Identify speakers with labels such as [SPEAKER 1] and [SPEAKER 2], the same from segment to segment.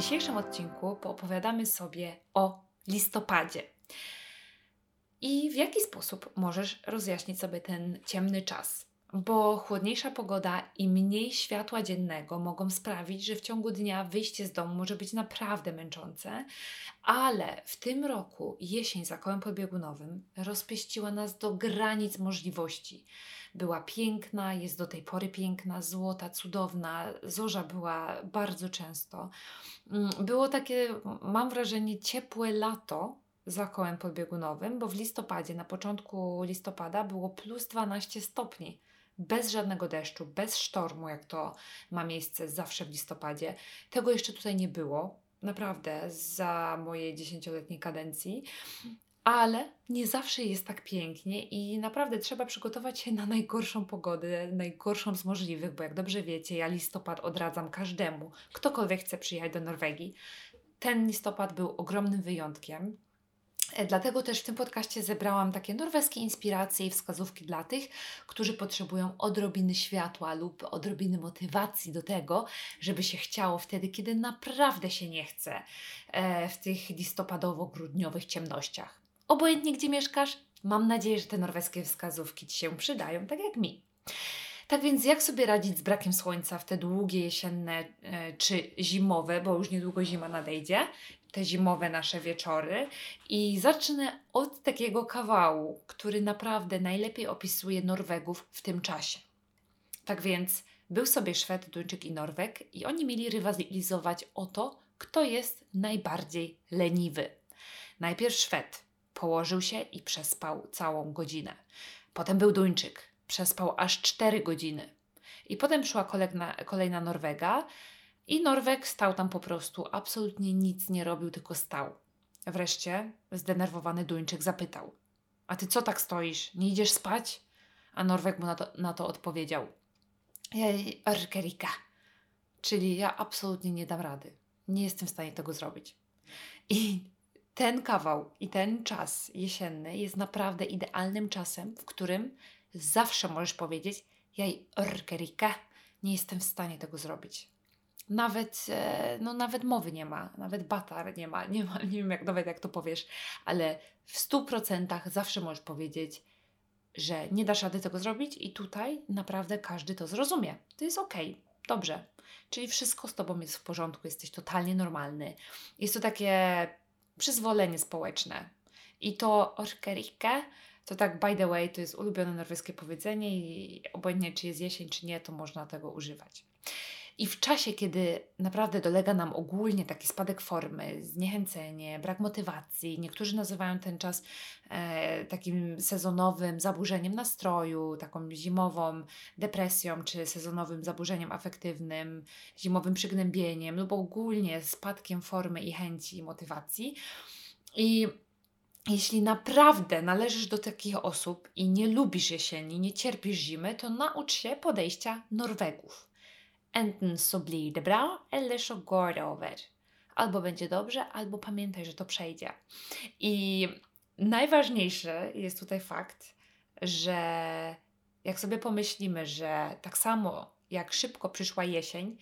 [SPEAKER 1] dzisiejszym odcinku poopowiadamy sobie o listopadzie. I w jaki sposób możesz rozjaśnić sobie ten ciemny czas? Bo chłodniejsza pogoda i mniej światła dziennego mogą sprawić, że w ciągu dnia wyjście z domu może być naprawdę męczące, ale w tym roku jesień za kołem podbiegunowym rozpieściła nas do granic możliwości. Była piękna, jest do tej pory piękna, złota, cudowna. Zorza była bardzo często. Mm, było takie, mam wrażenie, ciepłe lato za kołem podbiegunowym, bo w listopadzie, na początku listopada było plus 12 stopni bez żadnego deszczu, bez sztormu, jak to ma miejsce zawsze w listopadzie. Tego jeszcze tutaj nie było, naprawdę, za mojej dziesięcioletniej kadencji. Ale nie zawsze jest tak pięknie i naprawdę trzeba przygotować się na najgorszą pogodę, najgorszą z możliwych, bo jak dobrze wiecie, ja listopad odradzam każdemu, ktokolwiek chce przyjechać do Norwegii. Ten listopad był ogromnym wyjątkiem. E, dlatego też w tym podcaście zebrałam takie norweskie inspiracje i wskazówki dla tych, którzy potrzebują odrobiny światła lub odrobiny motywacji do tego, żeby się chciało wtedy, kiedy naprawdę się nie chce e, w tych listopadowo-grudniowych ciemnościach. Obojętnie gdzie mieszkasz, mam nadzieję, że te norweskie wskazówki Ci się przydają, tak jak mi. Tak więc jak sobie radzić z brakiem słońca w te długie jesienne e, czy zimowe, bo już niedługo zima nadejdzie, te zimowe nasze wieczory i zacznę od takiego kawału, który naprawdę najlepiej opisuje Norwegów w tym czasie. Tak więc był sobie Szwed, Duńczyk i Norweg i oni mieli rywalizować o to, kto jest najbardziej leniwy. Najpierw Szwed położył się i przespał całą godzinę. Potem był Duńczyk, przespał aż 4 godziny. I potem szła kolejna, kolejna Norwega, i Norweg stał tam po prostu, absolutnie nic nie robił, tylko stał. Wreszcie zdenerwowany Duńczyk zapytał: A ty co tak stoisz? Nie idziesz spać? A Norweg mu na to, na to odpowiedział: Erkerika. Czyli ja absolutnie nie dam rady. Nie jestem w stanie tego zrobić. I ten kawał i ten czas jesienny jest naprawdę idealnym czasem, w którym zawsze możesz powiedzieć: Jaj, Erkerika, nie jestem w stanie tego zrobić nawet, e, no, nawet mowy nie ma, nawet batar nie ma, nie ma, nie wiem jak, nawet jak to powiesz, ale w stu procentach zawsze możesz powiedzieć, że nie dasz rady tego zrobić i tutaj naprawdę każdy to zrozumie. To jest okay, dobrze. Czyli wszystko z Tobą jest w porządku, jesteś totalnie normalny. Jest to takie przyzwolenie społeczne. I to orkerike, to tak by the way, to jest ulubione norweskie powiedzenie i obojętnie czy jest jesień, czy nie, to można tego używać. I w czasie, kiedy naprawdę dolega nam ogólnie taki spadek formy, zniechęcenie, brak motywacji, niektórzy nazywają ten czas e, takim sezonowym zaburzeniem nastroju, taką zimową depresją, czy sezonowym zaburzeniem afektywnym, zimowym przygnębieniem, lub ogólnie spadkiem formy i chęci i motywacji. I jeśli naprawdę należysz do takich osób i nie lubisz jesieni, nie cierpisz zimy, to naucz się podejścia Norwegów. Enten så blir det bra, eller så går det over. Albo będzie dobrze, albo pamiętaj, że to przejdzie. I najważniejszy jest tutaj fakt, że jak sobie pomyślimy, że tak samo jak szybko przyszła jesień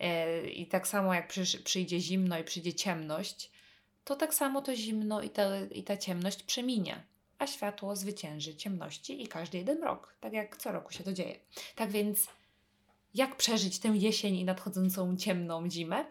[SPEAKER 1] yy, i tak samo jak przy, przyjdzie zimno i przyjdzie ciemność, to tak samo to zimno i ta, i ta ciemność przeminie, a światło zwycięży ciemności i każdy jeden rok, tak jak co roku się to dzieje. Tak więc jak przeżyć tę jesień i nadchodzącą ciemną zimę.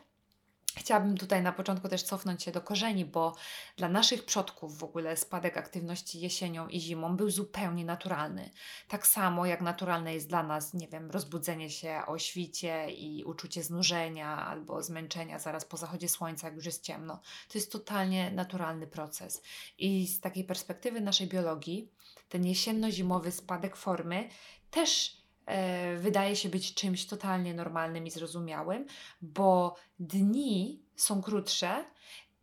[SPEAKER 1] Chciałabym tutaj na początku też cofnąć się do korzeni, bo dla naszych przodków w ogóle spadek aktywności jesienią i zimą był zupełnie naturalny. Tak samo jak naturalne jest dla nas, nie wiem, rozbudzenie się o świcie i uczucie znużenia albo zmęczenia zaraz po zachodzie słońca, jak już jest ciemno. To jest totalnie naturalny proces. I z takiej perspektywy naszej biologii, ten jesienno-zimowy spadek formy też wydaje się być czymś totalnie normalnym i zrozumiałym, bo dni są krótsze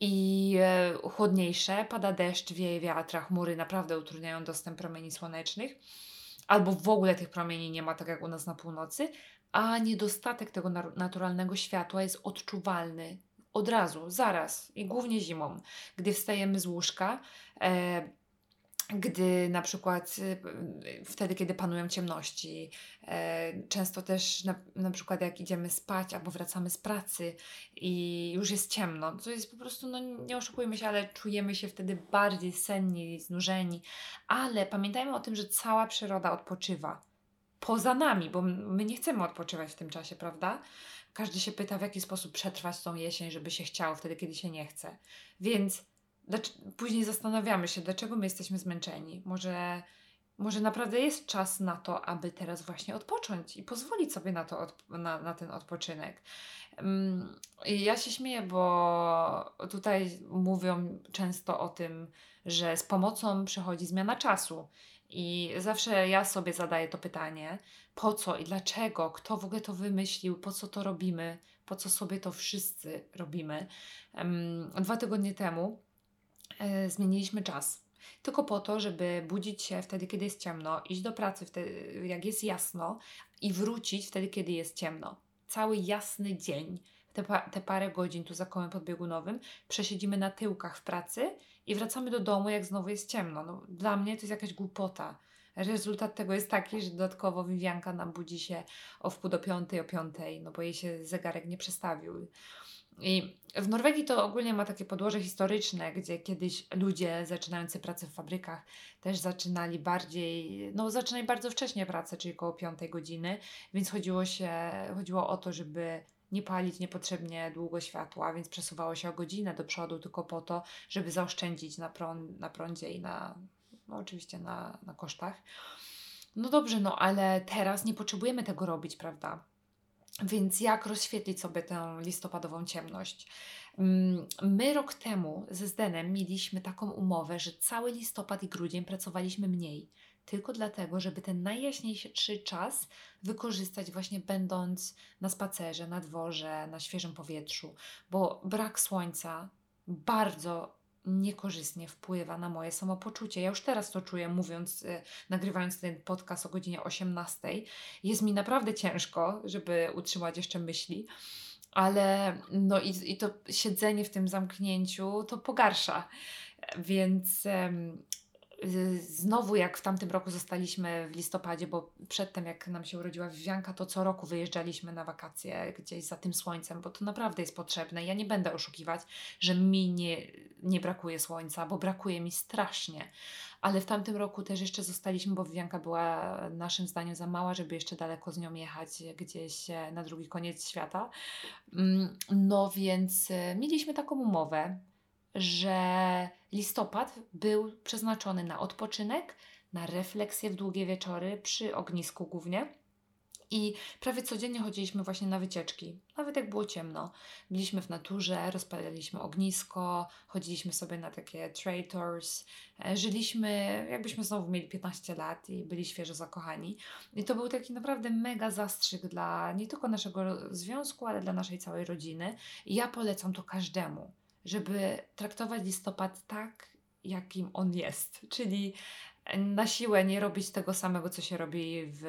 [SPEAKER 1] i e, chłodniejsze, pada deszcz, wieje wiatra, chmury naprawdę utrudniają dostęp promieni słonecznych, albo w ogóle tych promieni nie ma, tak jak u nas na północy, a niedostatek tego naturalnego światła jest odczuwalny od razu, zaraz i głównie zimą, gdy wstajemy z łóżka. E, gdy na przykład y, wtedy, kiedy panują ciemności, e, często też na, na przykład jak idziemy spać albo wracamy z pracy i już jest ciemno, to jest po prostu, no nie oszukujmy się, ale czujemy się wtedy bardziej senni, znużeni, ale pamiętajmy o tym, że cała przyroda odpoczywa poza nami, bo my nie chcemy odpoczywać w tym czasie, prawda? Każdy się pyta, w jaki sposób przetrwać tą jesień, żeby się chciało wtedy, kiedy się nie chce. Więc później zastanawiamy się, dlaczego my jesteśmy zmęczeni. Może, może naprawdę jest czas na to, aby teraz właśnie odpocząć i pozwolić sobie na, to, na, na ten odpoczynek. Um, ja się śmieję, bo tutaj mówią często o tym, że z pomocą przychodzi zmiana czasu. I zawsze ja sobie zadaję to pytanie, po co i dlaczego, kto w ogóle to wymyślił, po co to robimy, po co sobie to wszyscy robimy. Um, dwa tygodnie temu zmieniliśmy czas. Tylko po to, żeby budzić się wtedy, kiedy jest ciemno, iść do pracy wtedy, jak jest jasno i wrócić wtedy, kiedy jest ciemno. Cały jasny dzień, te, te parę godzin tu za kołem podbiegunowym, przesiedzimy na tyłkach w pracy i wracamy do domu, jak znowu jest ciemno. No, dla mnie to jest jakaś głupota. Rezultat tego jest taki, że dodatkowo Vivianka nam budzi się o wpół do piątej, o piątej, no bo jej się zegarek nie przestawił. I w Norwegii to ogólnie ma takie podłoże historyczne, gdzie kiedyś ludzie zaczynający pracę w fabrykach też zaczynali bardziej, no zaczynali bardzo wcześnie pracę, czyli około piątej godziny, więc chodziło się, chodziło o to, żeby nie palić niepotrzebnie długo światła, więc przesuwało się o godzinę do przodu tylko po to, żeby zaoszczędzić na, prąd, na prądzie i na, no oczywiście na, na kosztach. No dobrze, no ale teraz nie potrzebujemy tego robić, prawda? Więc jak rozświetlić sobie tę listopadową ciemność? Mm, my rok temu ze Zdenem mieliśmy taką umowę, że cały listopad i grudzień pracowaliśmy mniej tylko dlatego, żeby ten najjaśniejszy czas wykorzystać właśnie będąc na spacerze, na dworze, na świeżym powietrzu, bo brak słońca bardzo niekorzystnie wpływa na moje samopoczucie. Ja już teraz to czuję, mówiąc, y, nagrywając ten podcast o godzinie 18. Jest mi naprawdę ciężko, żeby utrzymać jeszcze myśli, ale no i, i to siedzenie w tym zamknięciu to pogarsza. Więc znowu jak w tamtym roku zostaliśmy w listopadzie, bo przedtem jak nam się urodziła Wianka, to co roku wyjeżdżaliśmy na wakacje gdzieś za tym słońcem, bo to naprawdę jest potrzebne. Ja nie będę oszukiwać, że mi nie, nie brakuje słońca, bo brakuje mi strasznie. Ale w tamtym roku też jeszcze zostaliśmy, bo Wianka była naszym zdaniem za mała, żeby jeszcze daleko z nią jechać gdzieś e, na drugi koniec świata. Mm, no więc e, mieliśmy taką umowę, że listopad był przeznaczony na odpoczynek, na refleksję w długie wieczory przy ognisku głównie. I prawie codziennie chodziliśmy właśnie na wycieczki, nawet jak było ciemno. Byliśmy w naturze, rozpalaliśmy ognisko, chodziliśmy sobie na takie traders, e, żyliśmy jakbyśmy znowu mieli 15 lat i byli świeżo zakochani. I to był taki naprawdę mega zastrzyk dla nie tylko naszego związku, ale dla naszej całej rodziny. I ja polecam to każdemu żeby traktować listopad tak, jakim on jest, czyli na siłę nie robić tego samego, co się robi w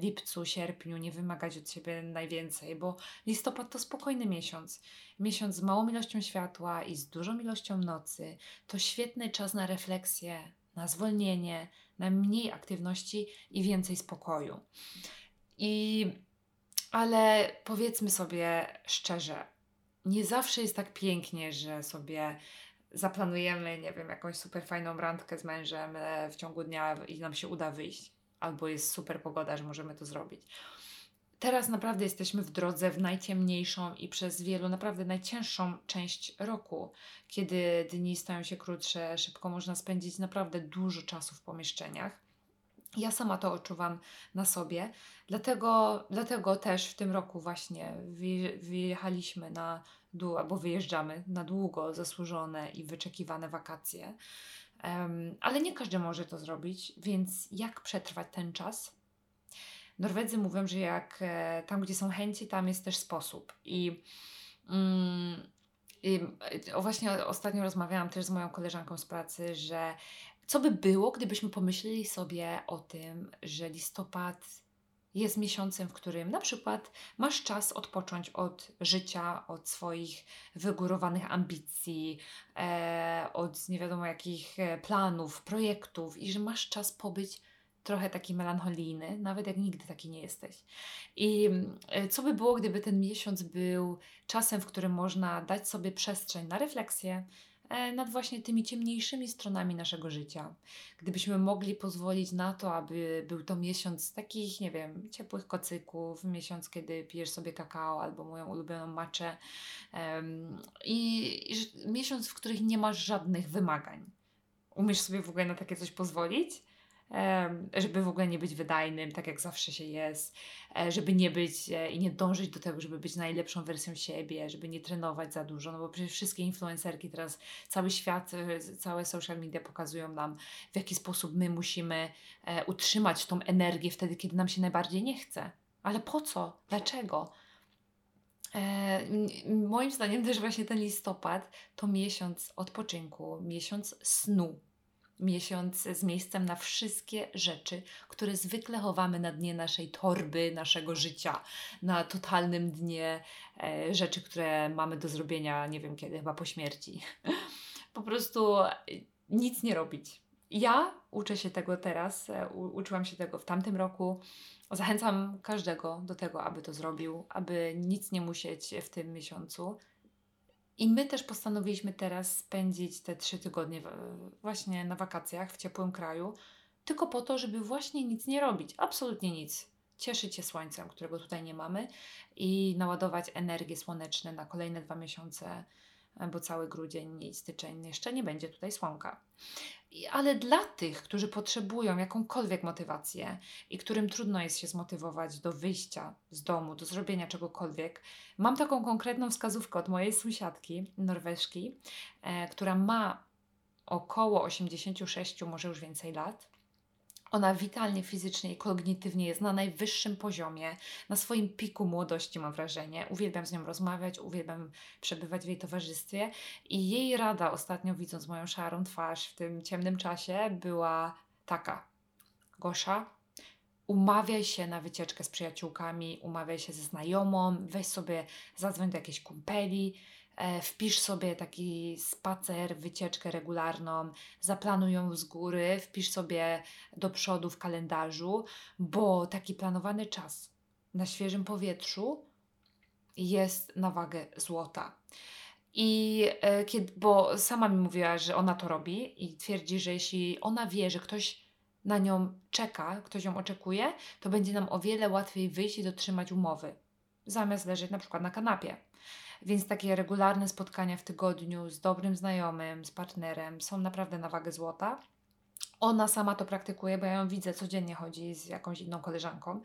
[SPEAKER 1] lipcu, sierpniu, nie wymagać od siebie najwięcej, bo listopad to spokojny miesiąc. Miesiąc z małą ilością światła i z dużą ilością nocy. To świetny czas na refleksję, na zwolnienie, na mniej aktywności i więcej spokoju. I ale powiedzmy sobie szczerze, nie zawsze jest tak pięknie, że sobie zaplanujemy, nie wiem, jakąś super fajną randkę z mężem e, w ciągu dnia i nam się uda wyjść, albo jest super pogoda, że możemy to zrobić. Teraz naprawdę jesteśmy w drodze w najciemniejszą i przez wielu naprawdę najcięższą część roku, kiedy dni stają się krótsze, szybko można spędzić naprawdę dużo czasu w pomieszczeniach. Ja sama to odczuwam na sobie, dlatego, dlatego też w tym roku właśnie wyjechaliśmy na długo, albo wyjeżdżamy na długo zasłużone i wyczekiwane wakacje. Um, ale nie każdy może to zrobić, więc jak przetrwać ten czas? Norwedzy mówią, że jak e, tam, gdzie są chęci, tam jest też sposób. I, mm, i o właśnie ostatnio rozmawiałam też z moją koleżanką z pracy, że co by było, gdybyśmy pomyśleli sobie o tym, że listopad jest miesiącem, w którym na przykład masz czas odpocząć od życia, od swoich wygórowanych ambicji, e, od nie wiadomo jakich e, planów, projektów i że masz czas pobyć trochę taki melancholijny, nawet jak nigdy taki nie jesteś. I e, co by było, gdyby ten miesiąc był czasem, w którym można dać sobie przestrzeń na refleksję, nad właśnie tymi ciemniejszymi stronami naszego życia. Gdybyśmy mogli pozwolić na to, aby był to miesiąc takich, nie wiem, ciepłych kocyków, miesiąc, kiedy pijesz sobie kakao albo moją ulubioną maczę um, i, i miesiąc, w których nie masz żadnych wymagań. Umiesz sobie w ogóle na takie coś pozwolić? Żeby w ogóle nie być wydajnym, tak jak zawsze się jest, e, żeby nie być e, i nie dążyć do tego, żeby być najlepszą wersją siebie, żeby nie trenować za dużo, no bo przecież wszystkie influencerki teraz, cały świat, e, całe social media pokazują nam, w jaki sposób my musimy utrzymać tą energię wtedy, kiedy nam się najbardziej nie chce. Ale po co? Dlaczego? moim zdaniem też właśnie ten listopad to miesiąc odpoczynku, miesiąc snu, miesiąc z miejscem na wszystkie rzeczy, które zwykle chowamy na dnie naszej torby, naszego życia, na totalnym dnie e, rzeczy, które mamy do zrobienia, nie wiem kiedy, chyba po śmierci. po prostu e, nic nie robić. Ja uczę się tego teraz, e, u, uczyłam się tego w tamtym roku. Zachęcam każdego do tego, aby to zrobił, aby nic nie musieć w tym miesiącu i my też postanowiliśmy teraz spędzić te trzy tygodnie właśnie na wakacjach w ciepłym kraju, tylko po to, żeby właśnie nic nie robić, absolutnie nic. Cieszyć się słońcem, którego tutaj nie mamy i naładować energię słoneczne na kolejne dwa miesiące bo cały grudzień i styczeń jeszcze nie będzie tutaj słonka. Ale dla tych, którzy potrzebują jakąkolwiek motywację i którym trudno jest się zmotywować do wyjścia z domu, do zrobienia czegokolwiek, mam taką konkretną wskazówkę od mojej sąsiadki norweżki, e, która ma około 86, może już więcej lat ona witalnie, fizycznie i kognitywnie jest na najwyższym poziomie, na swoim piku młodości, mam wrażenie. Uwielbiam z nią rozmawiać, uwielbiam przebywać w jej towarzystwie. I jej rada, ostatnio widząc moją szarą twarz w tym ciemnym czasie, była taka: Gosza, umawiaj się na wycieczkę z przyjaciółkami, umawiaj się ze znajomą, weź sobie, zadzwoń do jakiejś kumpeli wpisz sobie taki spacer, wycieczkę regularną, zaplanuj ją z góry, wpisz sobie do przodu w kalendarzu, bo taki planowany czas na świeżym powietrzu jest na wagę złota. I e, kiedy, bo sama mi mówiła, że ona to robi i twierdzi, że jeśli ona wie, że ktoś na nią czeka, ktoś ją oczekuje, to będzie nam o wiele łatwiej wyjść i dotrzymać umowy, zamiast leżeć na przykład na kanapie. Więc takie regularne spotkania w tygodniu z dobrym znajomym, z partnerem są naprawdę na wagę złota. Ona sama to praktykuje, bo ja ją widzę codziennie chodzi z jakąś inną koleżanką.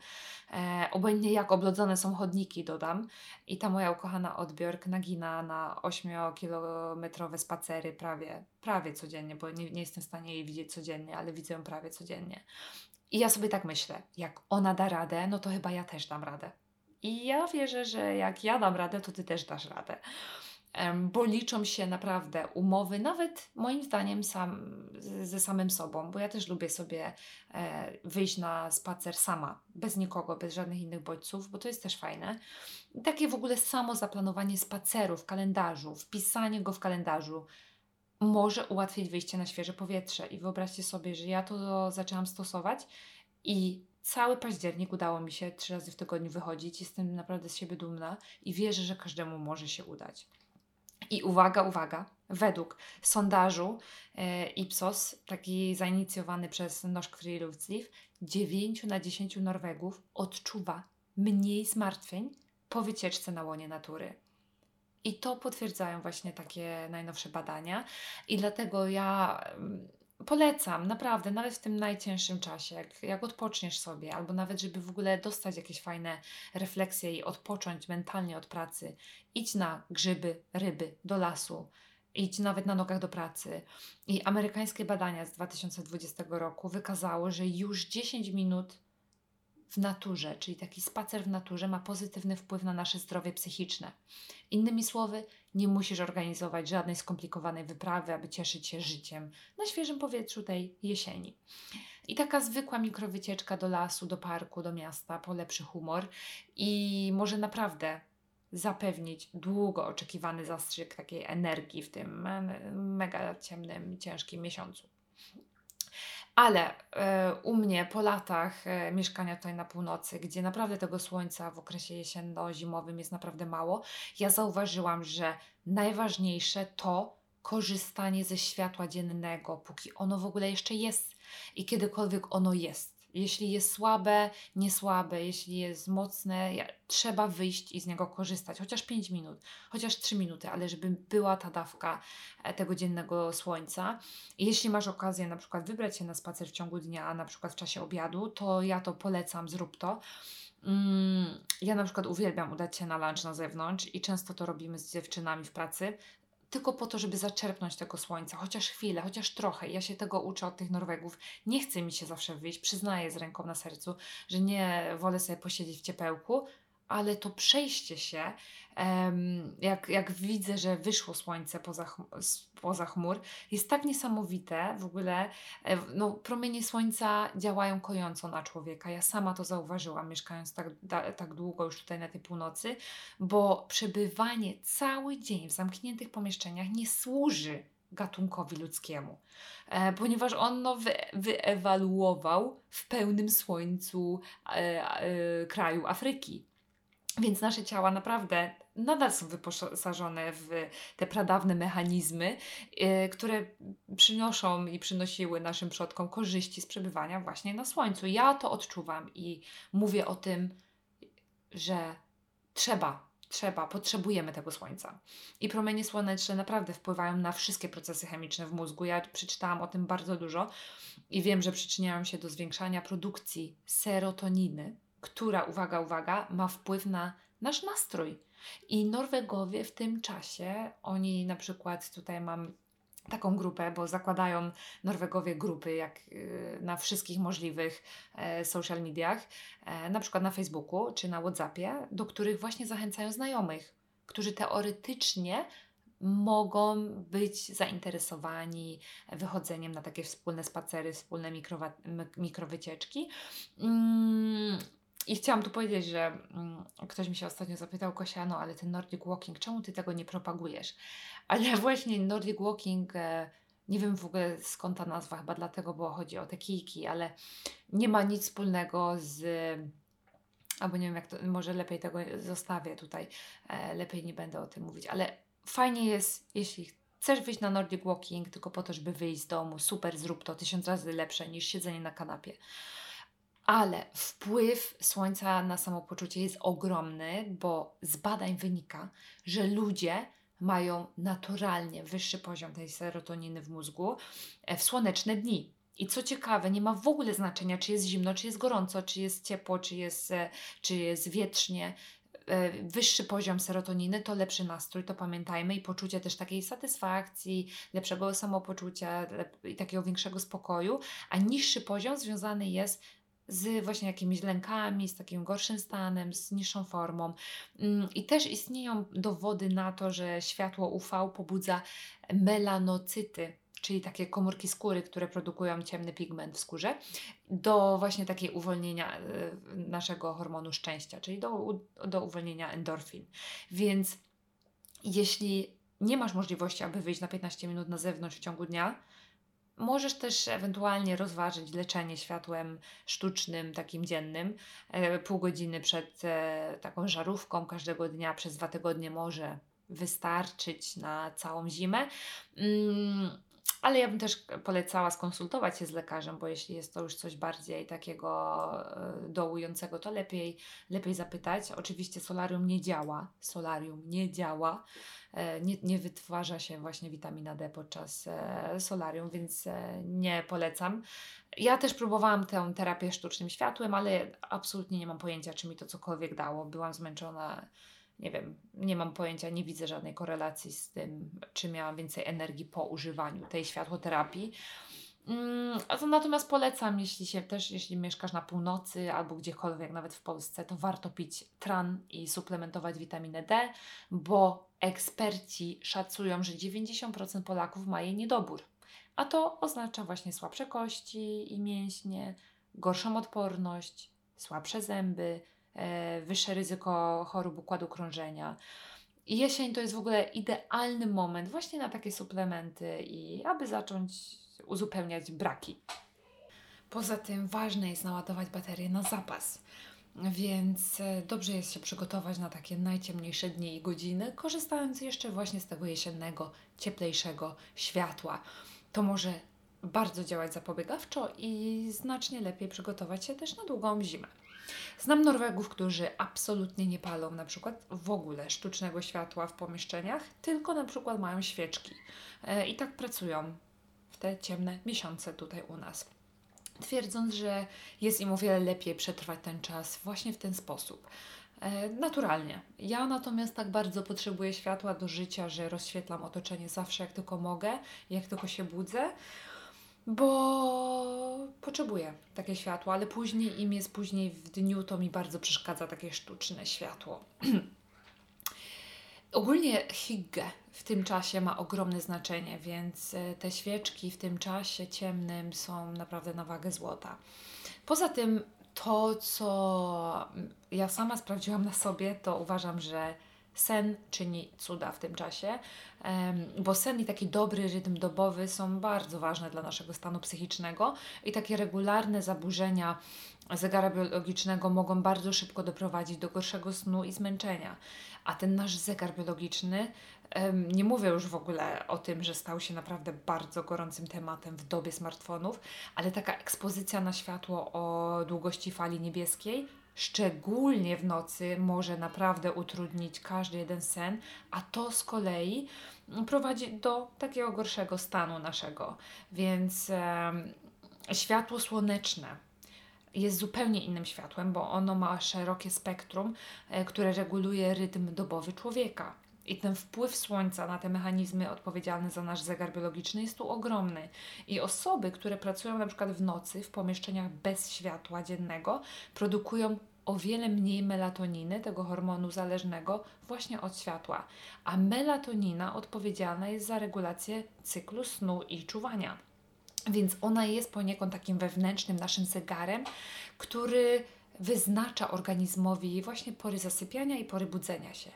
[SPEAKER 1] E, obojętnie jak oblodzone są chodniki, dodam. I ta moja ukochana odbiork nagina na 8-kilometrowe spacery prawie, prawie codziennie, bo nie, nie jestem w stanie jej widzieć codziennie, ale widzę ją prawie codziennie. I ja sobie tak myślę, jak ona da radę, no to chyba ja też dam radę. I ja wierzę, że jak ja dam radę, to ty też dasz radę. Bo liczą się naprawdę umowy, nawet moim zdaniem sam, ze samym sobą, bo ja też lubię sobie e, wyjść na spacer sama, bez nikogo, bez żadnych innych bodźców, bo to jest też fajne. I takie w ogóle samo zaplanowanie spaceru w kalendarzu, wpisanie go w kalendarzu może ułatwić wyjście na świeże powietrze. I wyobraźcie sobie, że ja to zaczęłam stosować i cały październik udało mi się trzy razy w tygodniu wychodzić. Jestem naprawdę z siebie dumna i wierzę, że każdemu może się udać. I uwaga, uwaga, według sondażu e, Ipsos, taki zainicjowany przez Noszk Friluftsliv, 9 na 10 Norwegów odczuwa mniej zmartwień po wycieczce na łonie natury. I to potwierdzają właśnie takie najnowsze badania. I dlatego ja mm, Polecam, naprawdę, nawet w tym najcięższym czasie, jak, jak odpoczniesz sobie, albo nawet, żeby w ogóle dostać jakieś fajne refleksje i odpocząć mentalnie od pracy, idź na grzyby, ryby, do lasu, idź nawet na nogach do pracy. I amerykańskie badania z 2020 roku wykazało, że już 10 minut w naturze, czyli taki spacer w naturze ma pozytywny wpływ na nasze zdrowie psychiczne. Innymi słowy, nie musisz organizować żadnej skomplikowanej wyprawy, aby cieszyć się życiem na świeżym powietrzu tej jesieni. I taka zwykła mikrowycieczka do lasu, do parku, do miasta polepszy humor i może naprawdę zapewnić długo oczekiwany zastrzyk takiej energii w tym mega ciemnym, ciężkim miesiącu. Ale e, u mnie po latach e, mieszkania tutaj na północy, gdzie naprawdę tego słońca w okresie jesienno-zimowym jest naprawdę mało, ja zauważyłam, że najważniejsze to korzystanie ze światła dziennego, póki ono w ogóle jeszcze jest i kiedykolwiek ono jest. Jeśli jest słabe, niesłabe, jeśli jest mocne, trzeba wyjść i z niego korzystać, chociaż 5 minut, chociaż 3 minuty, ale żeby była ta dawka e, tego dziennego słońca. I jeśli masz okazję na przykład wybrać się na spacer w ciągu dnia, na przykład w czasie obiadu, to ja to polecam, zrób to. Mm, ja na przykład uwielbiam udać się na lunch na zewnątrz i często to robimy z dziewczynami w pracy tylko po to, żeby zaczerpnąć tego słońca, chociaż chwilę, chociaż trochę. Ja się tego uczę od tych Norwegów. Nie chce mi się zawsze wyjść, przyznaję z ręką na sercu, że nie wolę sobie posiedzieć w ciepełku, ale to przejście się, jak, jak widzę, że wyszło słońce poza, poza chmur, jest tak niesamowite. W ogóle e, no, promienie słońca działają kojąco na człowieka. Ja sama to zauważyłam, mieszkając tak, tak długo już tutaj na tej północy, bo przebywanie cały dzień w zamkniętych pomieszczeniach nie służy gatunkowi ludzkiemu, e, ponieważ on no, wy, wyewaluował w pełnym słońcu e, e, kraju Afryki. Więc nasze ciała naprawdę nadal są wyposażone w te pradawne mechanizmy, yy, które przynoszą i przynosiły naszym przodkom korzyści z przebywania właśnie na słońcu. Ja to odczuwam i mówię o tym, że trzeba, trzeba, potrzebujemy tego słońca. I promienie słoneczne naprawdę wpływają na wszystkie procesy chemiczne w mózgu. Ja przeczytałam o tym bardzo dużo i wiem, że przyczyniają się do zwiększania produkcji serotoniny która, uwaga, uwaga, ma wpływ na nasz nastrój. I Norwegowie w tym czasie, oni na przykład tutaj mam taką grupę, bo zakładają Norwegowie grupy jak y, na wszystkich możliwych e, social mediach, e, na przykład na Facebooku czy na WhatsAppie, do których właśnie zachęcają znajomych, którzy teoretycznie mogą być zainteresowani wychodzeniem na takie wspólne spacery, wspólne mikrowycieczki. I chciałam tu powiedzieć, że mm, ktoś mi się ostatnio zapytał, Kosia, no ale ten Nordic Walking, czemu ty tego nie propagujesz? Ale właśnie Nordic Walking, e, nie wiem w ogóle skąd ta nazwa, chyba dlatego, bo chodzi o te kijki, ale nie ma nic wspólnego z albo nie wiem jak to, może lepiej tego zostawię tutaj, e, lepiej nie będę o tym mówić, ale fajnie jest, jeśli chcesz wyjść na Nordic Walking tylko po to, żeby wyjść z domu, super, zrób to, tysiąc razy lepsze niż siedzenie na kanapie ale wpływ słońca na samopoczucie jest ogromny, bo z badań wynika, że ludzie mają naturalnie wyższy poziom tej serotoniny w mózgu e, w słoneczne dni. I co ciekawe, nie ma w ogóle znaczenia, czy jest zimno, czy jest gorąco, czy jest ciepło, czy jest, e, czy jest wietrznie. E, wyższy poziom serotoniny to lepszy nastrój, to pamiętajmy, i poczucie też takiej satysfakcji, lepszego samopoczucia i takiego większego spokoju, a niższy poziom związany jest z właśnie jakimiś lękami, z takim gorszym stanem, z niższą formą. Mm, I też istnieją dowody na to, że światło UV pobudza melanocyty, czyli takie komórki skóry, które produkują ciemny pigment w skórze, do właśnie takiej uwolnienia e, naszego hormonu szczęścia, czyli do, do uwolnienia endorfin. Więc jeśli nie masz możliwości, aby wyjść na 15 minut na zewnątrz w ciągu dnia, Możesz też ewentualnie rozważyć leczenie światłem sztucznym, takim dziennym, e, pół godziny przed e, taką żarówką każdego dnia przez dwa tygodnie może wystarczyć na całą zimę. Ale ja bym też polecała skonsultować się z lekarzem, bo jeśli jest to już coś bardziej takiego e, dołującego, to lepiej, lepiej zapytać. Oczywiście solarium nie działa. Solarium nie działa. E, nie, nie wytwarza się właśnie witamina D podczas e, solarium, więc nie polecam. Ja też próbowałam tę terapię sztucznym światłem, ale absolutnie nie mam pojęcia, czy mi to cokolwiek dało. Byłam zmęczona nie wiem, nie mam pojęcia, nie widzę żadnej korelacji z tym, czy miałam więcej energii po używaniu tej światłoterapii. Mm, natomiast polecam, jeśli się też, jeśli mieszkasz na północy albo gdziekolwiek, nawet w Polsce, to warto pić tran i suplementować witaminę D, bo eksperci szacują, że 90% Polaków ma jej niedobór. a to oznacza właśnie słabsze kości i mięśnie, gorszą odporność, słabsze zęby, wyższe ryzyko chorób układu krążenia. I jesień to jest w ogóle idealny moment właśnie na takie suplementy i aby zacząć uzupełniać braki. Poza tym ważne jest naładować baterię na zapas. Więc e, dobrze jest się przygotować na takie najciemniejsze dni i godziny, korzystając jeszcze właśnie z tego jesiennego, cieplejszego światła. To może bardzo działać zapobiegawczo i znacznie lepiej przygotować się też na długą zimę. Znam Norwegów, którzy absolutnie nie palą na przykład w ogóle sztucznego światła w pomieszczeniach, tylko na przykład mają świeczki e, i tak pracują w te ciemne miesiące tutaj u nas twierdząc, że jest im o wiele lepiej przetrwać ten czas właśnie w ten sposób. E, naturalnie. Ja natomiast tak bardzo potrzebuję światła do życia, że rozświetlam otoczenie zawsze jak tylko mogę, jak tylko się budzę, bo potrzebuję takie światło, ale później im jest później w dniu, to mi bardzo przeszkadza takie sztuczne światło. Ogólnie hygge w tym czasie ma ogromne znaczenie, więc e, te świeczki w tym czasie ciemnym są naprawdę na wagę złota. Poza tym to, co ja sama sprawdziłam na sobie, to uważam, że sen czyni cuda w tym czasie, bo sen i taki dobry rytm dobowy są bardzo ważne dla naszego stanu psychicznego i takie regularne zaburzenia zegara biologicznego mogą bardzo szybko doprowadzić do gorszego snu i zmęczenia. A ten nasz zegar biologiczny, nie mówię już w ogóle o tym, że stał się naprawdę bardzo gorącym tematem w dobie smartfonów, ale taka ekspozycja na światło o długości fali niebieskiej szczególnie w nocy, może naprawdę utrudnić każdy jeden sen, a to z kolei prowadzi do takiego gorszego stanu naszego. Więc e, światło słoneczne jest zupełnie innym światłem, bo ono ma szerokie spektrum, e, które reguluje rytm dobowy człowieka. I ten wpływ słońca na te mechanizmy odpowiedzialne za nasz zegar biologiczny jest tu ogromny. I osoby, które pracują na przykład w nocy w pomieszczeniach bez światła dziennego, produkują o wiele mniej melatoniny, tego hormonu zależnego właśnie od światła. A melatonina odpowiedzialna jest za regulację cyklu snu i czuwania. Więc ona jest poniekąd takim wewnętrznym naszym zegarem, który wyznacza organizmowi właśnie pory zasypiania i pory budzenia się.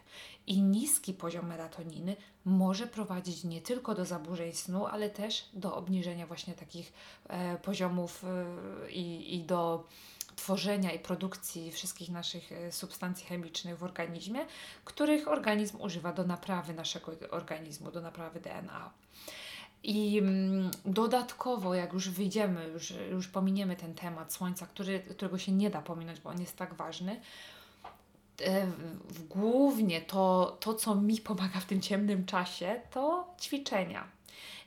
[SPEAKER 1] I niski poziom melatoniny może prowadzić nie tylko do zaburzeń snu, ale też do obniżenia właśnie takich e, poziomów e, i, i do tworzenia i produkcji wszystkich naszych e, substancji chemicznych w organizmie, których organizm używa do naprawy naszego organizmu, do naprawy DNA. I mm, dodatkowo, jak już wyjdziemy, już, już pominiemy ten temat słońca, który, którego się nie da pominąć, bo on jest tak ważny, e, głównie to, to, co mi pomaga w tym ciemnym czasie, to ćwiczenia.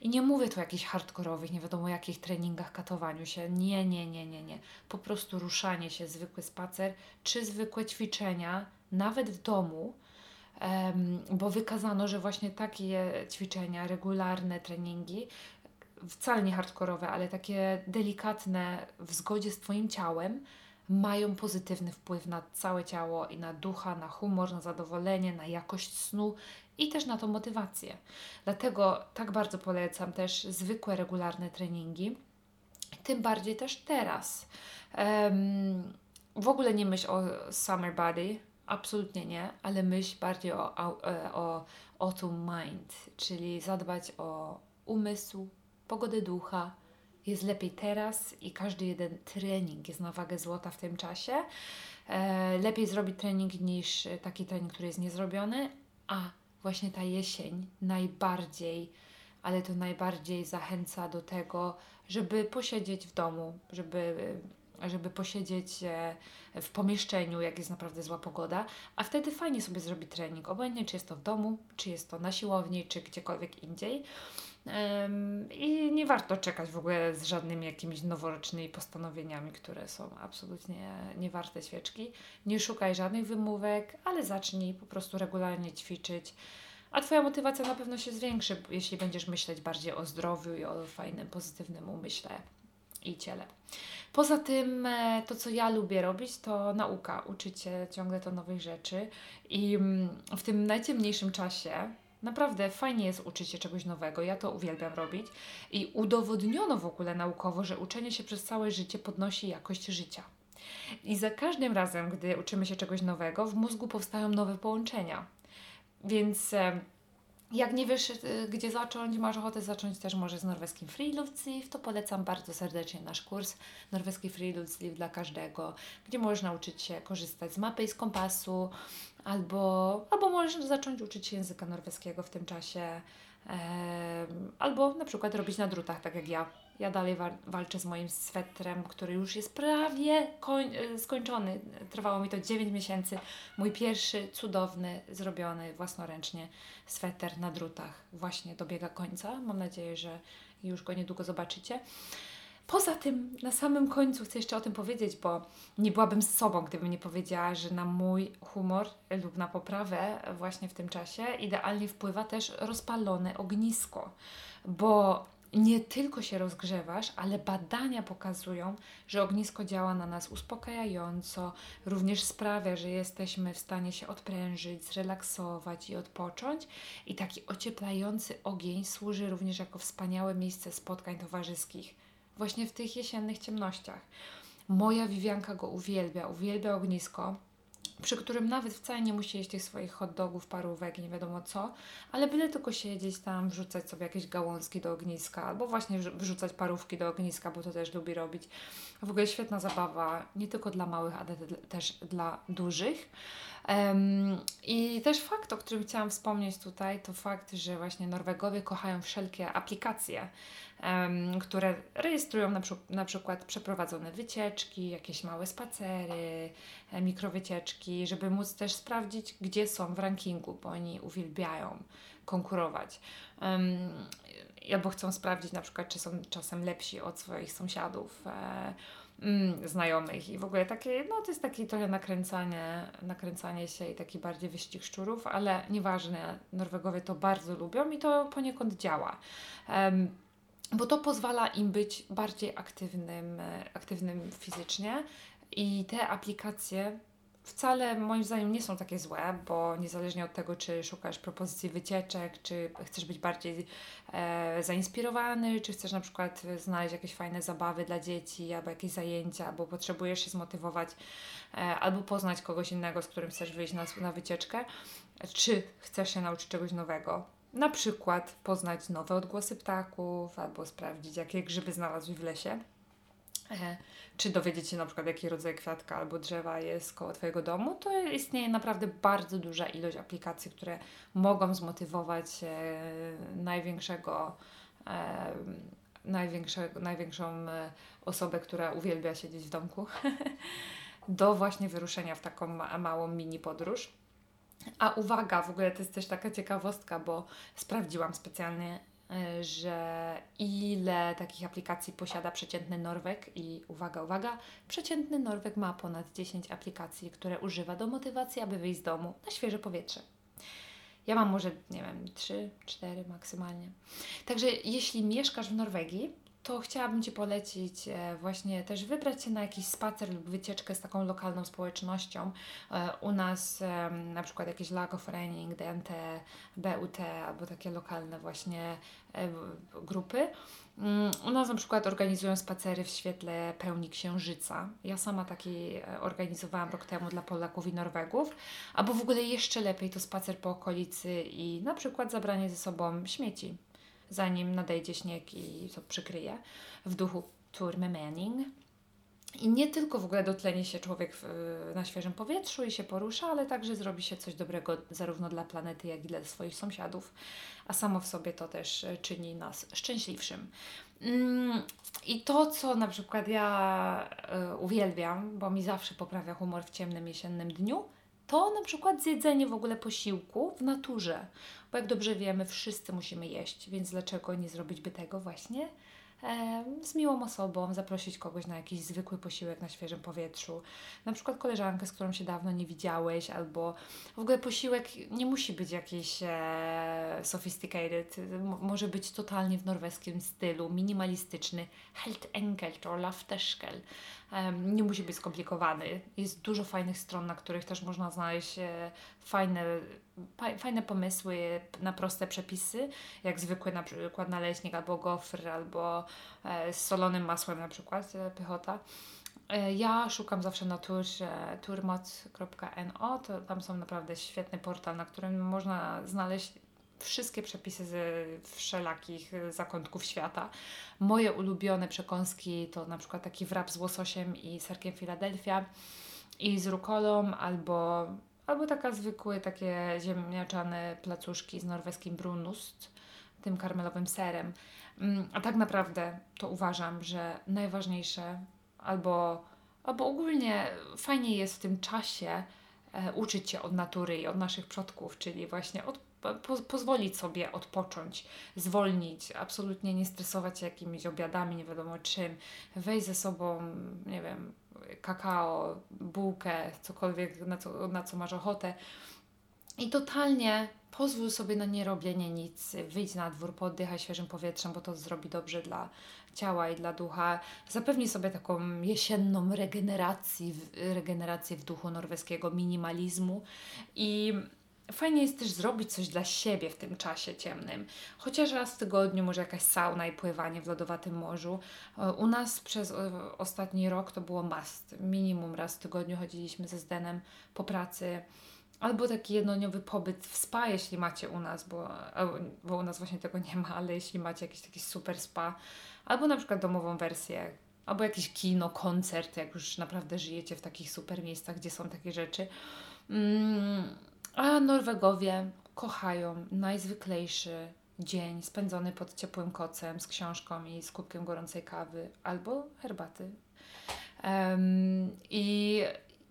[SPEAKER 1] I nie mówię tu o jakichś hardkorowych, nie wiadomo jakich treningach, katowaniu się. Nie, nie, nie, nie, nie. Po prostu ruszanie się, zwykły spacer, czy zwykłe ćwiczenia, nawet w domu, bo wykazano, że właśnie takie ćwiczenia, regularne treningi, wcale nie hardkorowe, ale takie delikatne w zgodzie z Twoim ciałem, mają pozytywny wpływ na całe ciało i na ducha, na humor, na zadowolenie, na jakość snu i też na tą motywację. Dlatego tak bardzo polecam też zwykłe, regularne treningi, tym bardziej też teraz. Um, w ogóle nie myśl o summer body, absolutnie nie, ale myśl bardziej o, o, e, o autumn mind, czyli zadbać o umysł, pogodę ducha, jest lepiej teraz i każdy jeden trening jest na wagę złota w tym czasie. E, lepiej zrobić trening niż taki trening, który jest niezrobiony, a właśnie ta jesień najbardziej, ale to najbardziej zachęca do tego, żeby posiedzieć w domu, żeby żeby posiedzieć e, w pomieszczeniu, jak jest naprawdę zła pogoda, a wtedy fajnie sobie zrobić trening, obojętnie czy jest to w domu, czy jest to na siłowni, czy gdziekolwiek indziej. I nie warto czekać w ogóle z żadnymi jakimiś noworocznymi postanowieniami, które są absolutnie niewarte świeczki. Nie szukaj żadnych wymówek, ale zacznij po prostu regularnie ćwiczyć. A Twoja motywacja na pewno się zwiększy, jeśli będziesz myśleć bardziej o zdrowiu i o fajnym, pozytywnym umyśle i ciele. Poza tym, e, to co ja lubię robić, to nauka, uczyć się ciągle to nowych rzeczy i mm, w tym najciemniejszym czasie Naprawdę fajnie jest uczyć się czegoś nowego. Ja to uwielbiam robić. I udowodniono w ogóle naukowo, że uczenie się przez całe życie podnosi jakość życia. I za każdym razem, gdy uczymy się czegoś nowego, w mózgu powstają nowe połączenia. Więc jak nie wiesz, y, gdzie zacząć, masz ochotę zacząć też może z norweskim Friluftsliv, to polecam bardzo serdecznie nasz kurs Norweski Friluftsliv dla każdego, gdzie możesz nauczyć się korzystać z mapy i z kompasu, albo, albo możesz zacząć uczyć się języka norweskiego w tym czasie, albo na przykład robić na drutach, tak jak ja. Ja dalej wa walczę z moim swetrem, który już jest prawie e, skończony. Trwało mi to 9 miesięcy. Mój pierwszy, cudowny, zrobiony własnoręcznie sweter na drutach właśnie dobiega końca. Mam nadzieję, że już go niedługo zobaczycie. Poza tym, na samym końcu chcę jeszcze o tym powiedzieć, bo nie byłabym z sobą, gdybym nie powiedziała, że na mój humor lub na poprawę właśnie w tym czasie idealnie wpływa też rozpalone ognisko, bo nie tylko się rozgrzewasz, ale badania pokazują, że ognisko działa na nas uspokajająco, również sprawia, że jesteśmy w stanie się odprężyć, zrelaksować i odpocząć. I taki ocieplający ogień służy również jako wspaniałe miejsce spotkań towarzyskich, właśnie w tych jesiennych ciemnościach. Moja Wiwianka go uwielbia, uwielbia ognisko przy którym nawet wcale nie musi jeść tych swoich hot dogów, parówek, nie wiadomo co, ale byle tylko siedzieć tam, wrzucać sobie jakieś gałązki do ogniska, albo właśnie wrzucać parówki do ogniska, bo to też lubi robić. W ogóle świetna zabawa, nie tylko dla małych, ale też dla dużych. I też fakt, o którym chciałam wspomnieć tutaj, to fakt, że właśnie Norwegowie kochają wszelkie aplikacje, które rejestrują na, na przykład przeprowadzone wycieczki, jakieś małe spacery, e, mikrowycieczki, żeby móc też sprawdzić, gdzie są w rankingu, bo oni uwielbiają konkurować. Albo chcą sprawdzić na przykład, czy są czasem lepsi od swoich sąsiadów. E, mm, znajomych i w ogóle takie, no to jest takie trochę nakręcanie, nakręcanie się i taki bardziej wyścig szczurów, ale nieważne, Norwegowie to bardzo lubią i to poniekąd działa. Bo to pozwala im być bardziej aktywnym, e, aktywnym fizycznie i te aplikacje wcale moim zdaniem nie są takie złe, bo niezależnie od tego, czy szukasz propozycji wycieczek, czy chcesz być bardziej e, zainspirowany, czy chcesz na przykład znaleźć jakieś fajne zabawy dla dzieci, albo jakieś zajęcia, albo potrzebujesz się zmotywować, e, albo poznać kogoś innego, z którym chcesz wyjść na, na wycieczkę, czy chcesz się nauczyć czegoś nowego. Na przykład poznać nowe odgłosy ptaków, albo sprawdzić, jakie grzyby znalazły w lesie E, czy dowiedzieć się na przykład, jaki rodzaj kwiatka albo drzewa jest koło Twojego domu, to istnieje naprawdę bardzo duża ilość aplikacji, które mogą zmotywować e, największego, e, największego, największą osobę, która uwielbia siedzieć w domku, do właśnie wyruszenia w taką ma małą mini podróż. A uwaga, w ogóle to jest też taka ciekawostka, bo sprawdziłam specjalnie E, że ile takich aplikacji posiada przeciętny Norweg i uwaga, uwaga, przeciętny Norweg ma ponad 10 aplikacji, które używa do motywacji, aby wyjść z domu na świeże powietrze. Ja mam może, nie wiem, 3, 4 maksymalnie. Także jeśli mieszkasz w Norwegii, to chciałabym Ci polecić e, właśnie też wybrać się na jakiś spacer lub wycieczkę z taką lokalną społecznością. E, u nas na przykład jakieś Lago Forening, DNT, BUT albo takie lokalne właśnie e, grupy. Mm, u nas na przykład organizują spacery w świetle pełni księżyca. Ja sama taki organizowałam rok temu dla Polaków i Norwegów. Albo w ogóle jeszcze lepiej to spacer po okolicy i na przykład zabranie ze sobą śmieci zanim nadejdzie śnieg i to przykryje w duchu Turmy Manning. I nie tylko w ogóle dotleni się człowiek w, na świeżym powietrzu i się porusza, ale także zrobi się coś dobrego zarówno dla planety, jak i dla swoich sąsiadów, a samo w sobie to też czyni nas szczęśliwszym. Mm, I to, co na przykład ja y, uwielbiam, bo mi zawsze poprawia humor w ciemnym jesiennym dniu, to na przykład zjedzenie w ogóle posiłku w naturze. Bo jak dobrze wiemy, wszyscy musimy jeść, więc dlaczego nie zrobić by tego właśnie z miłą osobą, zaprosić kogoś na jakiś zwykły posiłek na świeżym powietrzu. Na przykład koleżankę, z którą się dawno nie widziałeś, albo w ogóle posiłek nie musi być jakiś e, sophisticated, M- może być totalnie w norweskim stylu, minimalistyczny, helt enkelt or lafterskel. Em, nie musi być skomplikowany. Jest dużo fajnych stron, na których też można znaleźć e, fajne, fajne pomysły na proste przepisy, jak zwykły na przykład naleśnik albo gofr, albo e, z solonym masłem na przykład, e, pychota. E, Ja szukam zawsze na tur, e, turmot.no, to tam są naprawdę świetny portal, na którym można znaleźć wszystkie przepisy z wszelakich zakątków świata. Moje ulubione przekąski to na przykład taki wrap z łososiem i serkiem Philadelphia i z rukolą, albo, albo taka zwykłe takie ziemniaczane placuszki z norweskim brunust, tym karmelowym serem. Mm, A tak naprawdę to uważam, że najważniejsze albo, albo ogólnie fajnie jest w tym czasie e, uczyć się od natury i od naszych przodków, czyli właśnie od, po, pozwolić sobie odpocząć, zwolnić, absolutnie nie stresować się jakimiś obiadami, nie wiadomo czym, wejść ze sobą, nie wiem, kakao, bułkę, cokolwiek, na co, na co masz ochotę. I totalnie pozwól sobie na nierobienie nic, wyjdź na dwór, pooddychaj świeżym powietrzem, bo to zrobi dobrze dla ciała i dla ducha. Zapewnij sobie taką jesienną regeneracji, regenerację w duchu norweskiego minimalizmu i Fajnie jest też zrobić coś dla siebie w tym czasie ciemnym. Chociaż raz w tygodniu, może jakaś sauna i pływanie w lodowatym morzu. E, U nas przez ostatni rok to było must. Minimum raz w tygodniu chodziliśmy ze Zdenem po pracy. Albo taki jednodniowy pobyt w spa, jeśli macie u nas, bo, e, bo u nas właśnie tego nie ma, ale jeśli macie jakiś taki super spa, albo na przykład domową wersję, albo jakieś kino, koncert, jak już naprawdę żyjecie w takich super miejscach, gdzie są takie rzeczy. Mm, a Norwegowie kochają najzwyklejszy dzień spędzony pod ciepłym kocem z książką i z kubkiem gorącej kawy albo herbaty. Em, I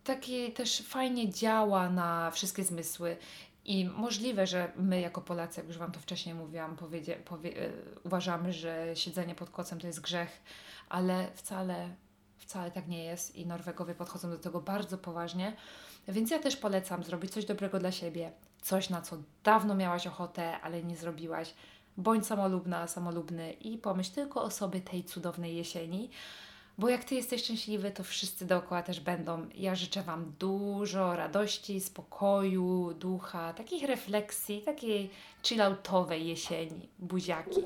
[SPEAKER 1] taki też fajnie działa na wszystkie zmysły. I możliwe, że my jako Polacy, jak już Wam to wcześniej mówiłam, powiedzie, powie, e, uważamy, że siedzenie pod kocem to jest grzech, ale wcale, wcale tak nie jest i Norwegowie podchodzą do tego bardzo poważnie. Więc ja też polecam zrobić coś dobrego dla siebie, coś na co dawno miałaś ochotę, ale nie zrobiłaś. Bądź samolubna, samolubny i pomyśl tylko o sobie tej cudownej jesieni. Bo jak ty jesteś szczęśliwy, to wszyscy dookoła też będą. Ja życzę Wam dużo radości, spokoju, ducha, takich refleksji, takiej chilloutowej jesieni. Buziaki.